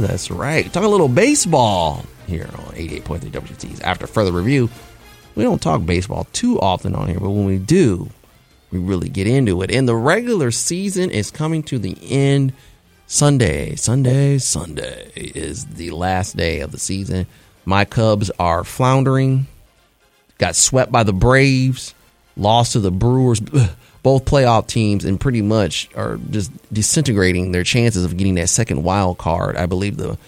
That's right. Talk a little baseball here on 88.3 WXUT's. After further review, we don't talk baseball too often on here, but when we do, we really get into it. And the regular season is coming to the end. Sunday, Sunday, Sunday is the last day of the season. My Cubs are floundering, got swept by the Braves, lost to the Brewers. Both playoff teams and pretty much are just disintegrating their chances of getting that second wild card. I believe the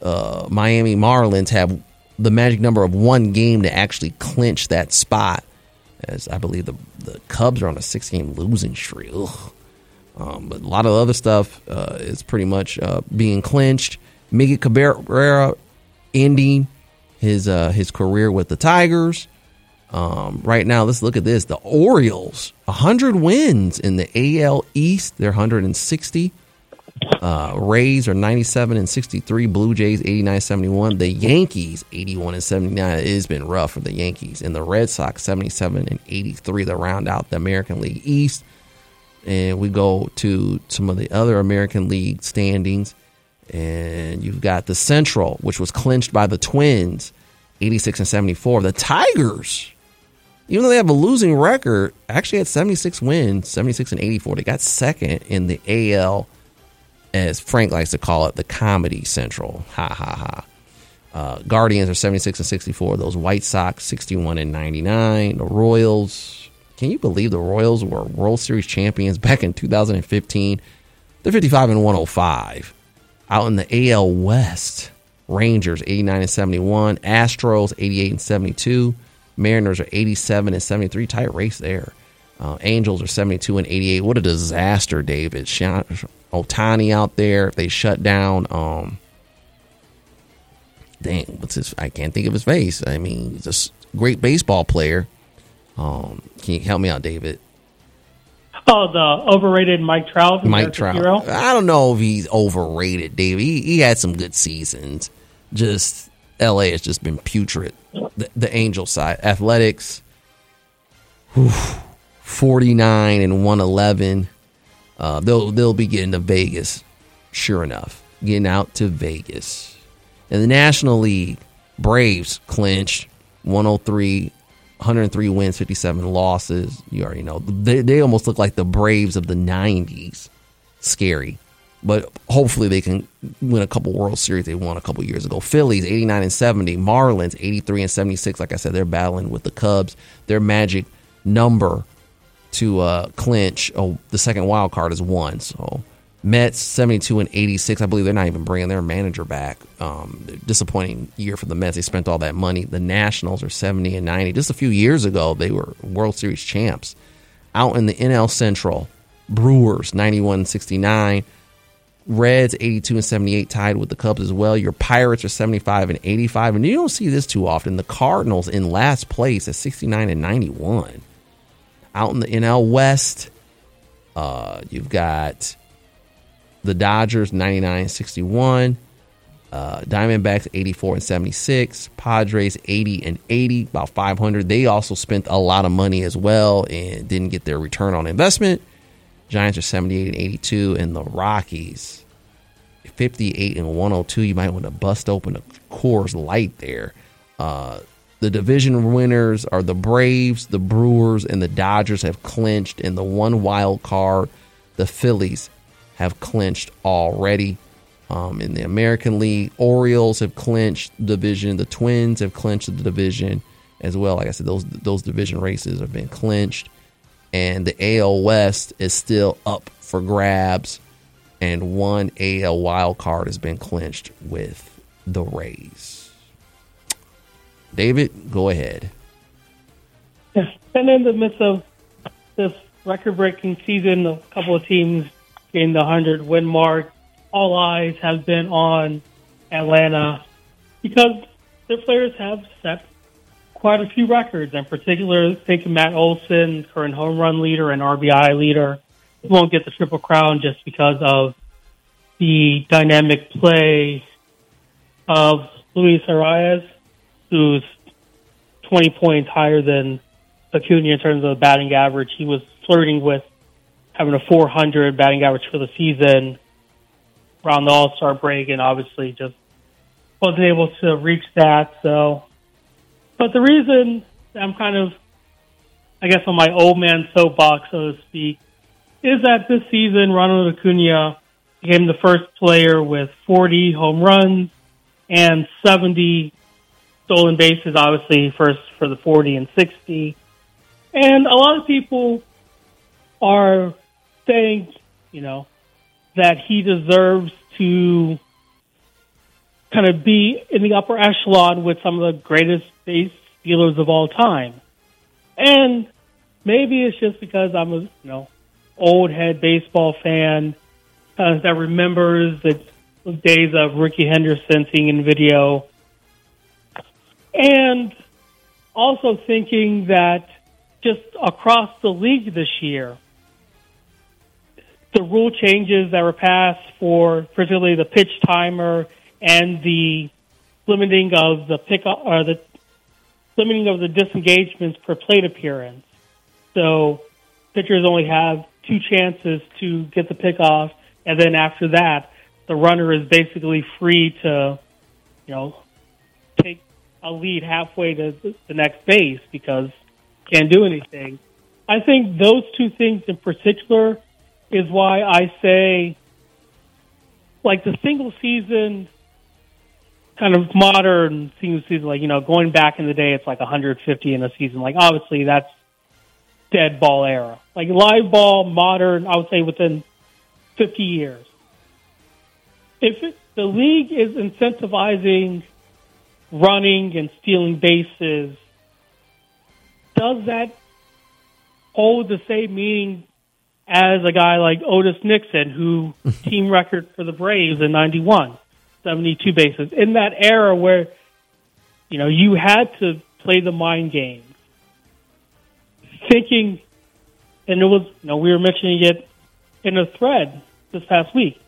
uh, Miami Marlins have the magic number of one game to actually clinch that spot. As I believe the the Cubs are on a six game losing streak. Um, but a lot of other stuff uh, is pretty much uh, being clinched. Miguel Cabrera ending his uh, his career with the Tigers. Um, right now, let's look at this. The Orioles, 100 wins in the AL East. They're 160. Uh, Rays are 97 and 63. Blue Jays 89 71. The Yankees 81 and 79. It has been rough for the Yankees. And the Red Sox 77 and 83 to round out the American League East. And we go to some of the other American League standings. And you've got the Central, which was clinched by the Twins 86 and 74. The Tigers even though they have a losing record, actually had 76 wins, 76 and 84. They got second in the AL, as Frank likes to call it, the Comedy Central. Ha ha ha. Uh, Guardians are 76 and 64. Those White Sox 61 and 99. The Royals, can you believe the Royals were World Series champions back in 2015? They're 55 and 105. Out in the AL West, Rangers 89 and 71. Astros 88 and 72. Mariners are 87 and 73. Tight race there. Uh, Angels are 72 and 88. What a disaster, David. Ohtani out there. They shut down. Um, dang, what's his? I can't think of his face. I mean, he's a great baseball player. Um, can you help me out, David? Oh, the overrated Mike Trout. Mike Trout. Hero? I don't know if he's overrated, David. He, he had some good seasons. Just LA has just been putrid the, the Angel side. Athletics, whew, 49 and 111. Uh, they'll they'll be getting to Vegas, sure enough, getting out to Vegas. In the National League, Braves clinched 103, 103 wins, 57 losses. You already know they they almost look like the Braves of the 90s. Scary but hopefully they can win a couple World Series they won a couple years ago. Phillies 89 and 70, Marlins 83 and 76. Like I said, they're battling with the Cubs. Their magic number to uh, clinch oh, the second wild card is one. So Mets 72 and 86. I believe they're not even bringing their manager back. Um, disappointing year for the Mets. They spent all that money. The Nationals are 70 and 90. Just a few years ago, they were World Series champs. Out in the NL Central, Brewers 91 69. Reds 82 and 78 tied with the Cubs as well. Your Pirates are 75 and 85. And you don't see this too often. The Cardinals in last place at 69 and 91. Out in the NL West, uh, you've got the Dodgers 99 and 61. Uh, Diamondbacks 84 and 76, Padres 80 and 80, about 500. They also spent a lot of money as well and didn't get their return on investment. Giants are 78 and 82, and the Rockies 58 and 102. You might want to bust open a Coors Light there. Uh, the division winners are the Braves, the Brewers, and the Dodgers have clinched. and the one wild card, the Phillies have clinched already. Um, in the American League, Orioles have clinched the division. The Twins have clinched the division as well. Like I said, those those division races have been clinched and the AL West is still up for grabs. and one AL wild card has been clinched with the Rays. David, go ahead. Yeah. And in the midst of this record breaking season, a couple of teams gained the 100 win mark. All eyes have been on Atlanta because their players have set quite a few records. In particular, think Matt Olson, current home run leader and RBI leader. He won't get the triple crown just because of the dynamic play of Luis Arraez, who's 20 points higher than Acuna in terms of batting average. He was flirting with having a 400 batting average for the season around the All Star break, and obviously just wasn't able to reach that. So, but the reason I'm kind of, I guess, on my old man soapbox, so to speak, is that this season Ronald Acuna became the first player with 40 home runs and 70 stolen bases, obviously first for the 40 and 60. And a lot of people are saying, you know, that he deserves to kind of be in the upper echelon with some of the greatest base stealers of all time. And maybe it's just because I'm a, you know, old head baseball fan uh, that remembers the days of Rickey Henderson seeing in video. And also thinking that just across the league this year, the rule changes that were passed for particularly the pitch timer and the limiting of the pick or the limiting of the disengagements per plate appearance. So pitchers only have two chances to get the pick off, and then after that, the runner is basically free to, you know, take a lead halfway to the next base because can't do anything. I think those two things in particular is why I say, like the single season, kind of modern season, like you know, going back in the day, it's like 150 in a season. Like obviously that's dead ball era. Like live ball, modern, I would say within 50 years. If it, the league is incentivizing running and stealing bases, does that hold the same meaning as a guy like Otis Nixon, who team record for the Braves in 91, 72 bases. In that era where, you know, you had to play the mind game, thinking, and it was, you know, we were mentioning it in a thread this past week.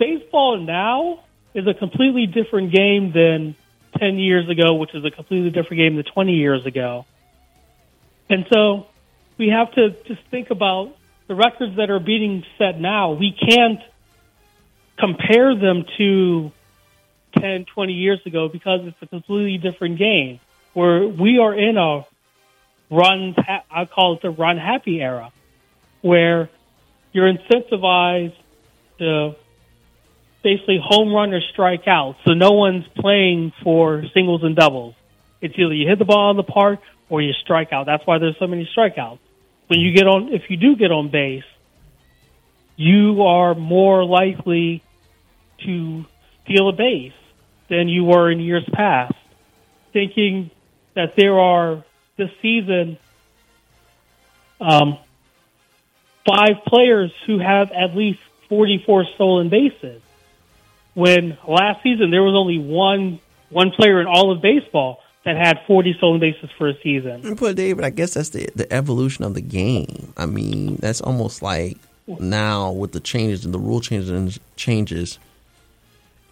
Baseball now is a completely different game than 10 years ago, which is a completely different game than 20 years ago. And so we have to just think about the records that are being set now. We can't compare them to 10, 20 years ago because it's a completely different game where we are in a run, I call it the run happy era, where you're incentivized to basically home run or strike out. So no one's playing for singles and doubles. It's either you hit the ball in the park or you strike out. That's why there's so many strikeouts. When you get on, if you do get on base, you are more likely to steal a base than you were in years past. Thinking that there are this season um, five players who have at least 44 stolen bases. When last season there was only one one player in all of baseball that had 40 stolen bases for a season. But David, I guess that's the the evolution of the game. I mean, that's almost like now with the changes and the rule changes and changes.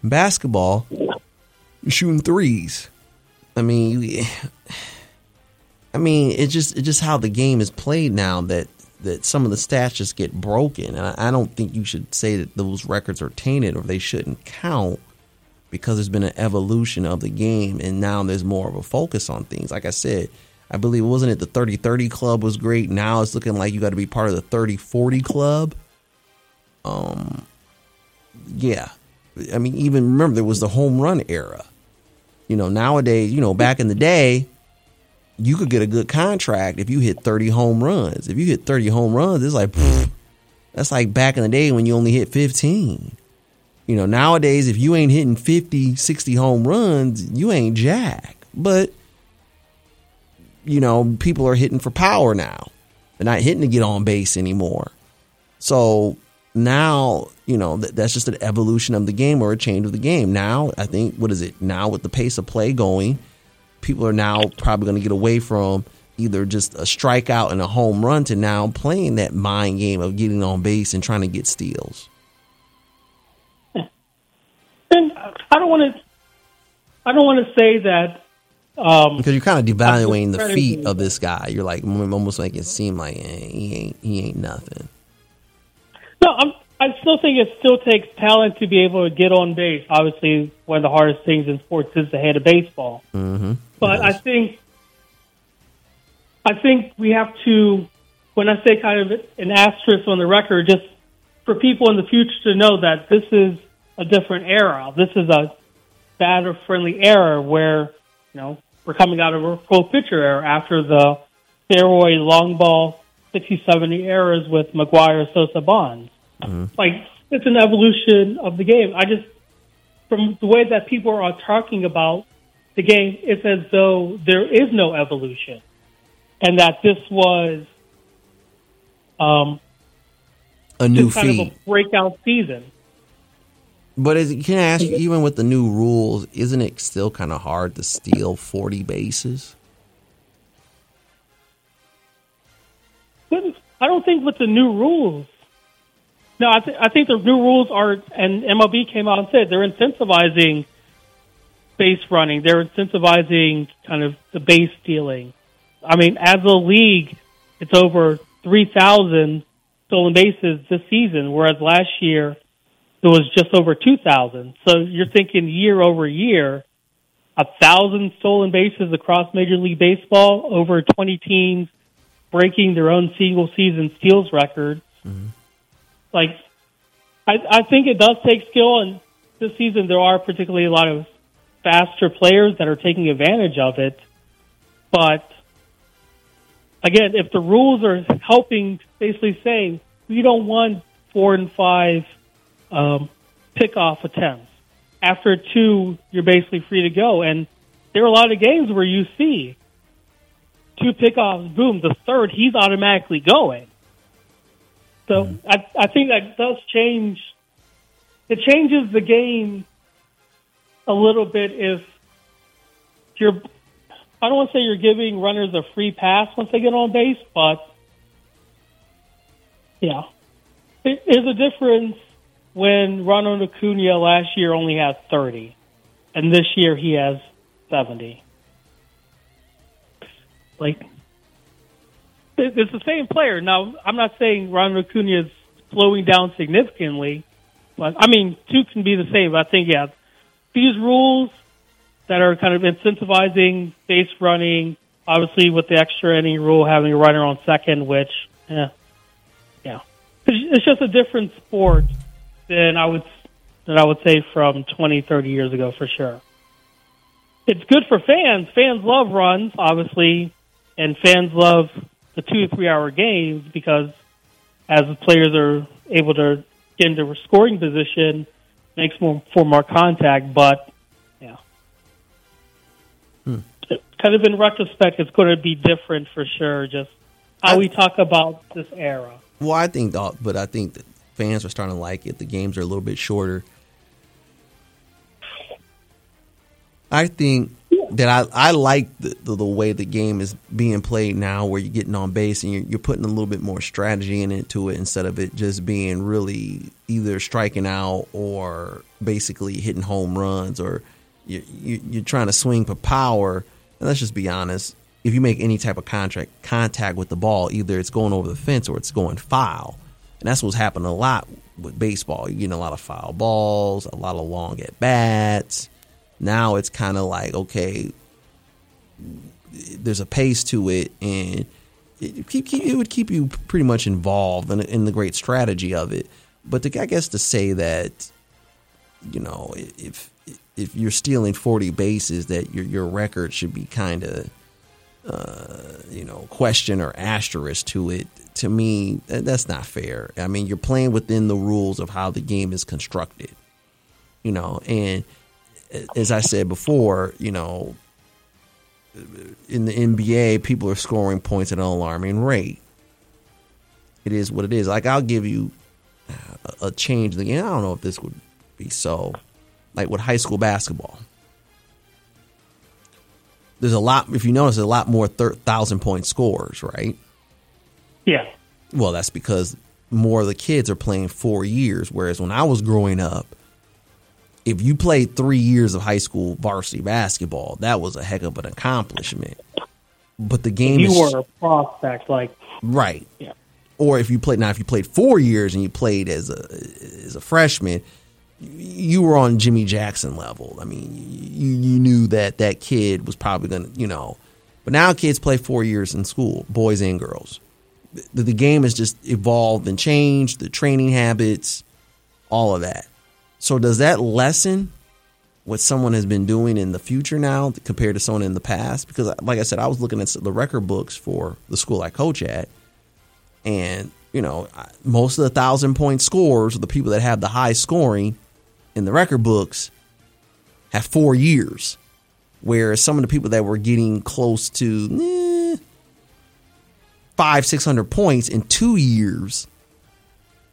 Basketball, shooting threes. I mean, I mean, it's just it's just how the game is played now that that some of the stats just get broken, and I, I don't think you should say that those records are tainted or they shouldn't count because there's been an evolution of the game and now there's more of a focus on things. Like I said, I believe wasn't it the 30-30 club was great. Now it's looking like you got to be part of the 30-40 club. Um yeah. I mean even remember there was the home run era. You know, nowadays, you know, back in the day, you could get a good contract if you hit 30 home runs. If you hit 30 home runs, it's like pfft, That's like back in the day when you only hit 15. You know, nowadays, if you ain't hitting 50, 60 home runs, you ain't jack. But, you know, people are hitting for power now. They're not hitting to get on base anymore. So now, you know, th- that's just an evolution of the game or a change of the game. Now, I think, what is it? Now, with the pace of play going, people are now probably going to get away from either just a strikeout and a home run to now playing that mind game of getting on base and trying to get steals. And I don't want to. I don't want to say that um, because you're kind of devaluing the feat of this guy. You're like almost making it seem like eh, he ain't he ain't nothing. No, I'm, I still think it still takes talent to be able to get on base. Obviously, one of the hardest things in sports is the head of baseball. Mm-hmm. But I think, I think we have to, when I say kind of an asterisk on the record, just for people in the future to know that this is a different era. This is a batter friendly era where, you know, we're coming out of a full pitcher era after the steroid long ball 60, 70 eras with McGwire, Sosa, Bonds. Like, it's an evolution of the game. I just, from the way that people are talking about the game, it's as though there is no evolution. And that this was um, A new kind feat. of a breakout season. But is, can I ask you, even with the new rules, isn't it still kind of hard to steal 40 bases? I don't think with the new rules. No, I, th- I think the new rules are, and MLB came out and said they're incentivizing base running. They're incentivizing kind of the base stealing. I mean, as a league, it's over 3,000 stolen bases this season, whereas last year it was just over 2,000. So you're thinking year over year, a thousand stolen bases across Major League Baseball, over 20 teams breaking their own single season steals record. Mm-hmm. Like, I, I think it does take skill, and this season there are particularly a lot of faster players that are taking advantage of it. But again, if the rules are helping basically say we don't want four and five um, pickoff attempts. After two, you're basically free to go. And there are a lot of games where you see two pickoffs, boom, the third, he's automatically going. So I, I think that does change. It changes the game a little bit if you're. I don't want to say you're giving runners a free pass once they get on base, but yeah, it is a difference when Ronald Acuna last year only had 30, and this year he has 70. Like, it's the same player. Now, I'm not saying Ronald Acuna is slowing down significantly, but I mean, two can be the same. But I think, yeah, these rules that are kind of incentivizing base running, obviously with the extra inning rule having a runner on second, which, yeah, yeah, it's it's just a different sport than I would than I would say from 20, 30 years ago for sure. It's good for fans. Fans love runs, obviously, and fans love the two to three hour games because as the players are able to get into a scoring position, makes more for more contact. But yeah, hmm. kind of in retrospect, it's going to be different for sure. Just how I- we talk about this era. Well, I think, but I think that fans are starting to like it. The games are a little bit shorter. I think that I, I like the, the, the way the game is being played now, where you're getting on base and you're, you're putting a little bit more strategy in into it instead of it just being really either striking out or basically hitting home runs or you, you, you're trying to swing for power. And let's just be honest. If you make any type of contract contact with the ball, either it's going over the fence or it's going foul. And that's what's happening a lot with baseball. You're getting a lot of foul balls, a lot of long at bats. Now it's kind of like, okay, there's a pace to it, and it, keep, keep, it would keep you pretty much involved in, in the great strategy of it. But to, I guess to say that, you know, if if you're stealing 40 bases, that your your record should be kind of, uh, you know, question or asterisk to it. to me, that's not fair. I mean, you're playing within the rules of how the game is constructed, you know. And as I said before, you know, in the NBA, people are scoring points at an alarming rate. It is what it is. Like I'll give you uh, a change in the game. I don't know if this would be so. Like with high school basketball, there's a lot. If you notice, there's a lot more thousand point scores, right? Yeah. Well, that's because more of the kids are playing four years, whereas when I was growing up, if you played three years of high school varsity basketball, that was a heck of an accomplishment. But the game you is were a prospect, like right. Yeah. Or if you played now, if you played four years and you played as a as a freshman, you were on Jimmy Jackson level. I mean, you you knew that that kid was probably going to, you know. But now kids play four years in school, boys and girls. The, the game has just evolved and changed. The training habits, all of that. So does that lessen what someone has been doing in the future now compared to someone in the past? Because, like I said, I was looking at the record books for the school I coach at, and you know, most of the thousand point scores, the people that have the high scoring in the record books, have four years, whereas some of the people that were getting close to eh, five, six hundred points in two years,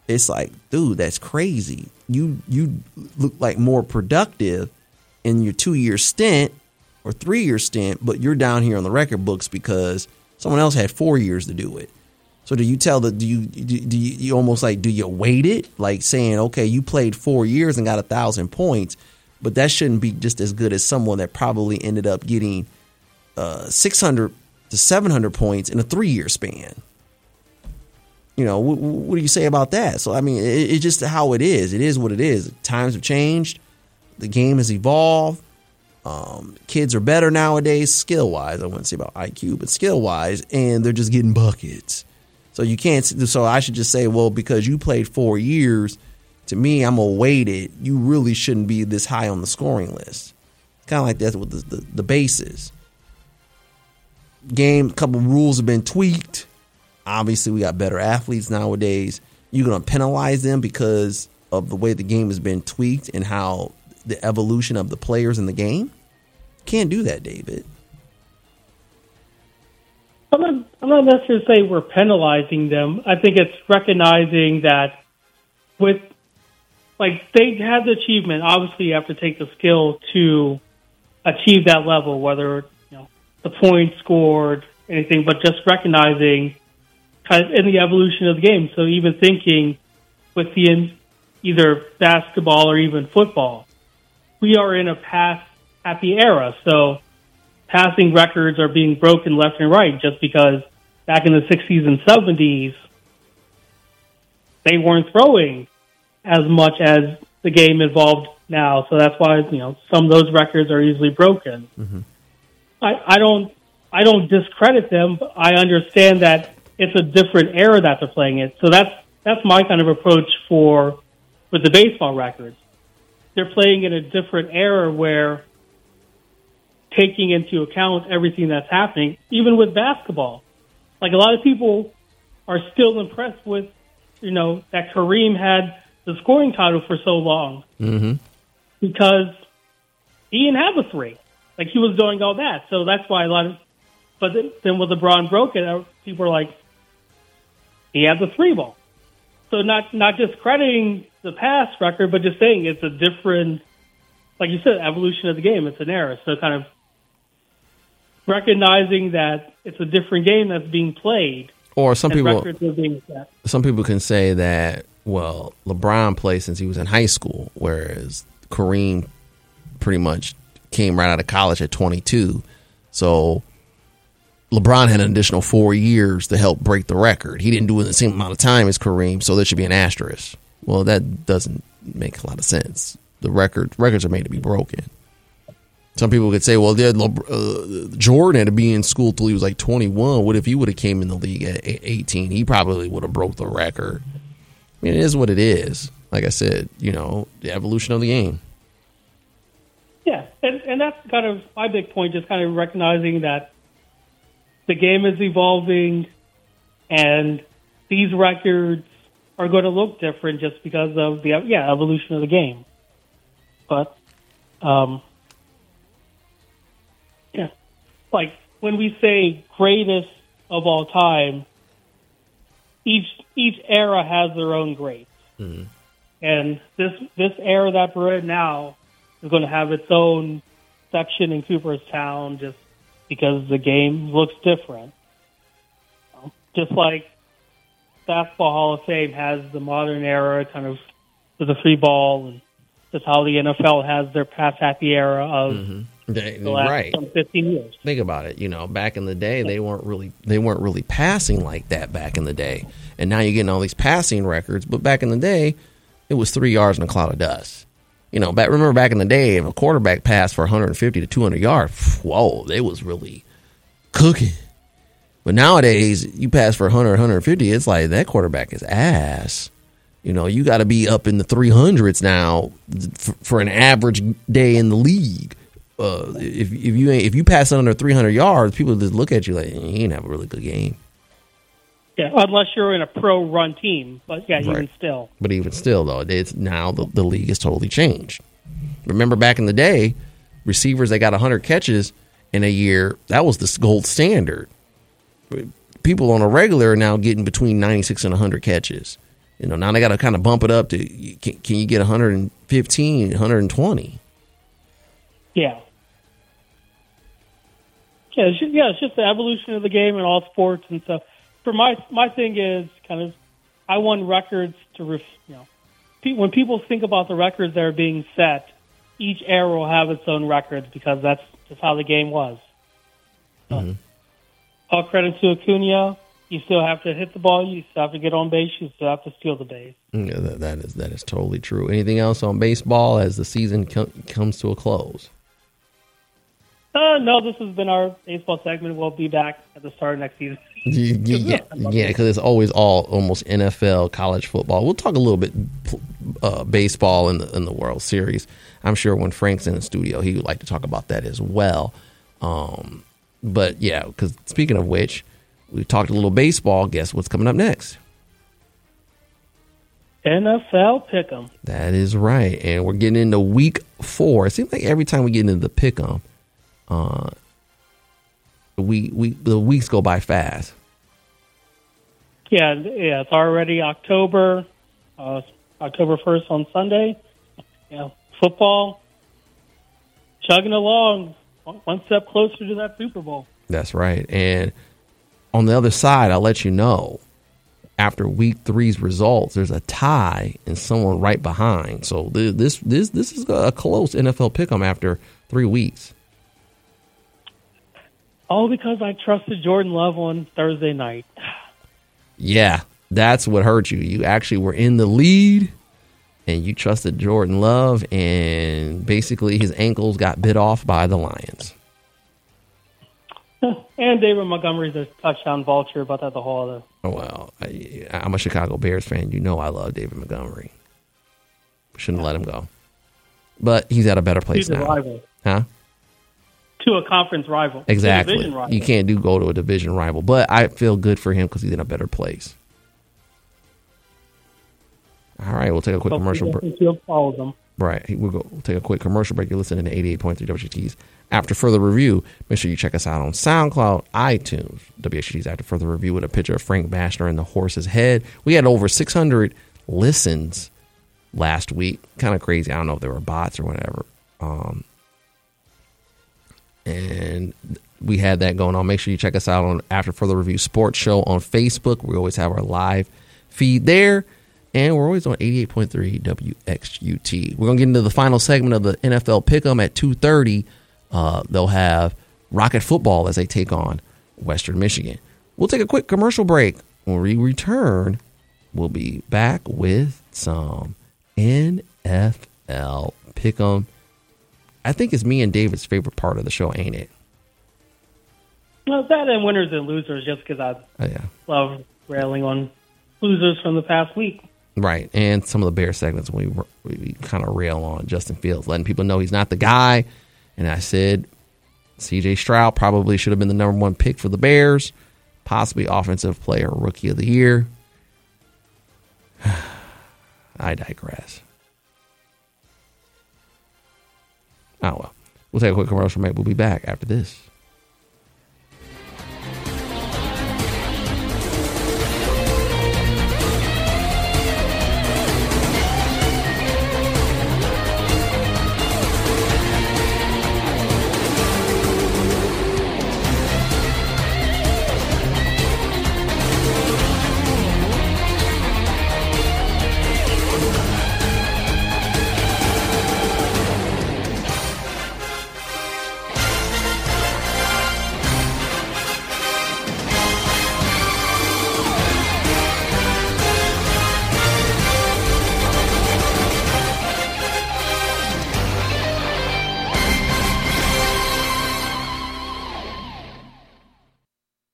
it's like, dude, that's crazy. You you look like more productive in your two year stint or three year stint, but you're down here on the record books because someone else had four years to do it. So do you tell the do you do you, you almost like do you weight it like saying okay you played four years and got a thousand points, but that shouldn't be just as good as someone that probably ended up getting uh, six hundred to seven hundred points in a three year span. You know what, what, do you say about that? So I mean it, it's just how it is. It is what it is. Times have changed. The game has evolved. Um, kids are better nowadays, skill wise. I wouldn't say about IQ, but skill wise, and they're just getting buckets. So you can't. So I should just say, well, because you played four years, to me, I'm weight it. You really shouldn't be this high on the scoring list. Kind of like that's what the, the, the. Game, a couple rules have been tweaked. Obviously, we got better athletes nowadays. You're gonna penalize them because of the way the game has been tweaked and how the evolution of the players in the game. Can't do that, David. I'm not, I'm not necessarily saying we're penalizing them. I think it's recognizing that with, like, they have the achievement. Obviously, you have to take the skill to achieve that level, whether, you know, the points scored, anything, but just recognizing kind of in the evolution of the game. So even thinking with the either basketball or even football, we are in a pass happy era. So passing records are being broken left and right just because back in the 60s and 70s, they weren't throwing as much as the game evolved now. So that's why, you know, some of those records are easily broken. Mm-hmm. I, I don't, I don't discredit them, but I understand that it's a different era that they're playing it. So that's, that's my kind of approach for, with the baseball records. They're playing in a different era where taking into account everything that's happening, even with basketball. Like a lot of people are still impressed with, you know, that Kareem had the scoring title for so long mm-hmm. because he didn't have a three. Like he was doing all that, so that's why a lot of. But then, then with LeBron broke it, uh, people are like, he had the three ball. So not not just crediting the past record, but just saying it's a different, like you said, evolution of the game. It's an era. So kind of recognizing that it's a different game that's being played. Or some people, some people can say that well, LeBron played since he was in high school, whereas Kareem pretty much came right out of college at 22. So LeBron had an additional four years to help break the record. He didn't do it the same amount of time as Kareem, so there should be an asterisk. Well, that doesn't make a lot of sense. The record records are made to be broken. Some people could say, well, uh, Jordan had to be in school till he was like 21. What if he would have came in the league at 18? He probably would have broke the record. I mean, it is what it is. Like I said, you know, the evolution of the game. Yeah, and, and that's kind of my big point, just kind of recognizing that the game is evolving and these records are going to look different just because of the yeah evolution of the game. But um, yeah, like when we say greatest of all time, each each era has their own greats, and this this era that we're in now is going to have its own section in Cooperstown just because the game looks different. Just like Basketball Hall of Fame has the modern era, kind of with the free ball, and just how the NFL has their pass happy era of mm-hmm. They- the last right. 10, 15 years. think about it. You know, back in the day, they weren't really they weren't really passing like that back in the day, and now you're getting all these passing records. But back in the day, it was three yards in a cloud of dust. You know, back remember back in the day, if a quarterback passed for 150 to 200 yards, whoa, they was really cooking. But nowadays, you pass for 100, 150, it's like that quarterback is ass. You know, you got to be up in the 300s now for, for an average day in the league. Uh, if if you if you pass under 300 yards, people just look at you like you ain't have a really good game. Yeah, unless you're in a pro run team, but yeah, even still. But even still, though, it's now the, the league has totally changed. Remember back in the day, receivers they got 100 catches in a year, that was the gold standard. People on a regular are now getting between 96 and 100 catches. You know, now they got to kind of bump it up to can, can you get 115, 120? Yeah. Yeah, it's just, yeah, it's just the evolution of the game and all sports and stuff. For my my thing is kind of, I want records to ref, you know, pe- when people think about the records that are being set, each era will have its own records because that's just how the game was. So, All credit to Acuna. You still have to hit the ball. You still have to get on base. You still have to steal the base. Yeah, that, that is that is totally true. Anything else on baseball as the season com- comes to a close? Uh, no, this has been our baseball segment. We'll be back at the start of next season. Yeah, yeah, yeah, because it's always all almost NFL, college football. We'll talk a little bit uh, baseball in the in the World Series. I'm sure when Frank's in the studio, he would like to talk about that as well. Um, but yeah, because speaking of which, we talked a little baseball. Guess what's coming up next? NFL Pick'em. That is right, and we're getting into week four. It seems like every time we get into the pick'em, uh, we we the weeks go by fast. Yeah, yeah, it's already October, uh, October first on Sunday. Yeah, football chugging along, one- one step closer to that Super Bowl. That's right. And on the other side, I'll let you know after week three's results, there's a tie and someone right behind. So this this this is a close NFL pick'em after three weeks. All because I trusted Jordan Love on Thursday night. Yeah, that's what hurt you. You actually were in the lead and you trusted Jordan Love, and basically his ankles got bit off by the Lions. And David Montgomery's a touchdown vulture, about that the whole other. Oh, well, I, I'm a Chicago Bears fan. You know I love David Montgomery. Shouldn't let him go. But he's at a better place the now. rival. Huh? To a conference rival. Exactly. division rival. You can't do go to a division rival, but I feel good for him because he's in a better place. All right, we'll take a quick So commercial break. Fields follows them. Right, we'll go we'll take a quick commercial break. You're listening to 88.3 WXUT's. After further review, make sure you check us out on SoundCloud, iTunes. WXUT's after further review with a picture of Frank Bashner and the horse's head. We had over 600 listens last week. Kind of crazy. I don't know if there were bots or whatever. Um, and we had that going on. Make sure you check us out on After Further Review Sports Show on Facebook. We always have our live feed there. And we're always on 88.3 WXUT. We're going to get into the final segment of the NFL Pick'em at 2.30. Uh, they'll have Rocket Football as they take on Western Michigan. We'll take a quick commercial break. When we return, we'll be back with some NFL Pick'em. I think it's me and David's favorite part of the show, ain't it? No, that and winners and losers, just because I Oh, yeah. love railing on losers from the past week. Right, and some of the Bear segments we we, we kind of rail on Justin Fields, letting people know he's not the guy. And I said C.J. Stroud probably should have been the number one pick for the Bears, possibly offensive player, rookie of the year. I digress. Oh well. We'll take a quick commercial break. We'll be back after this.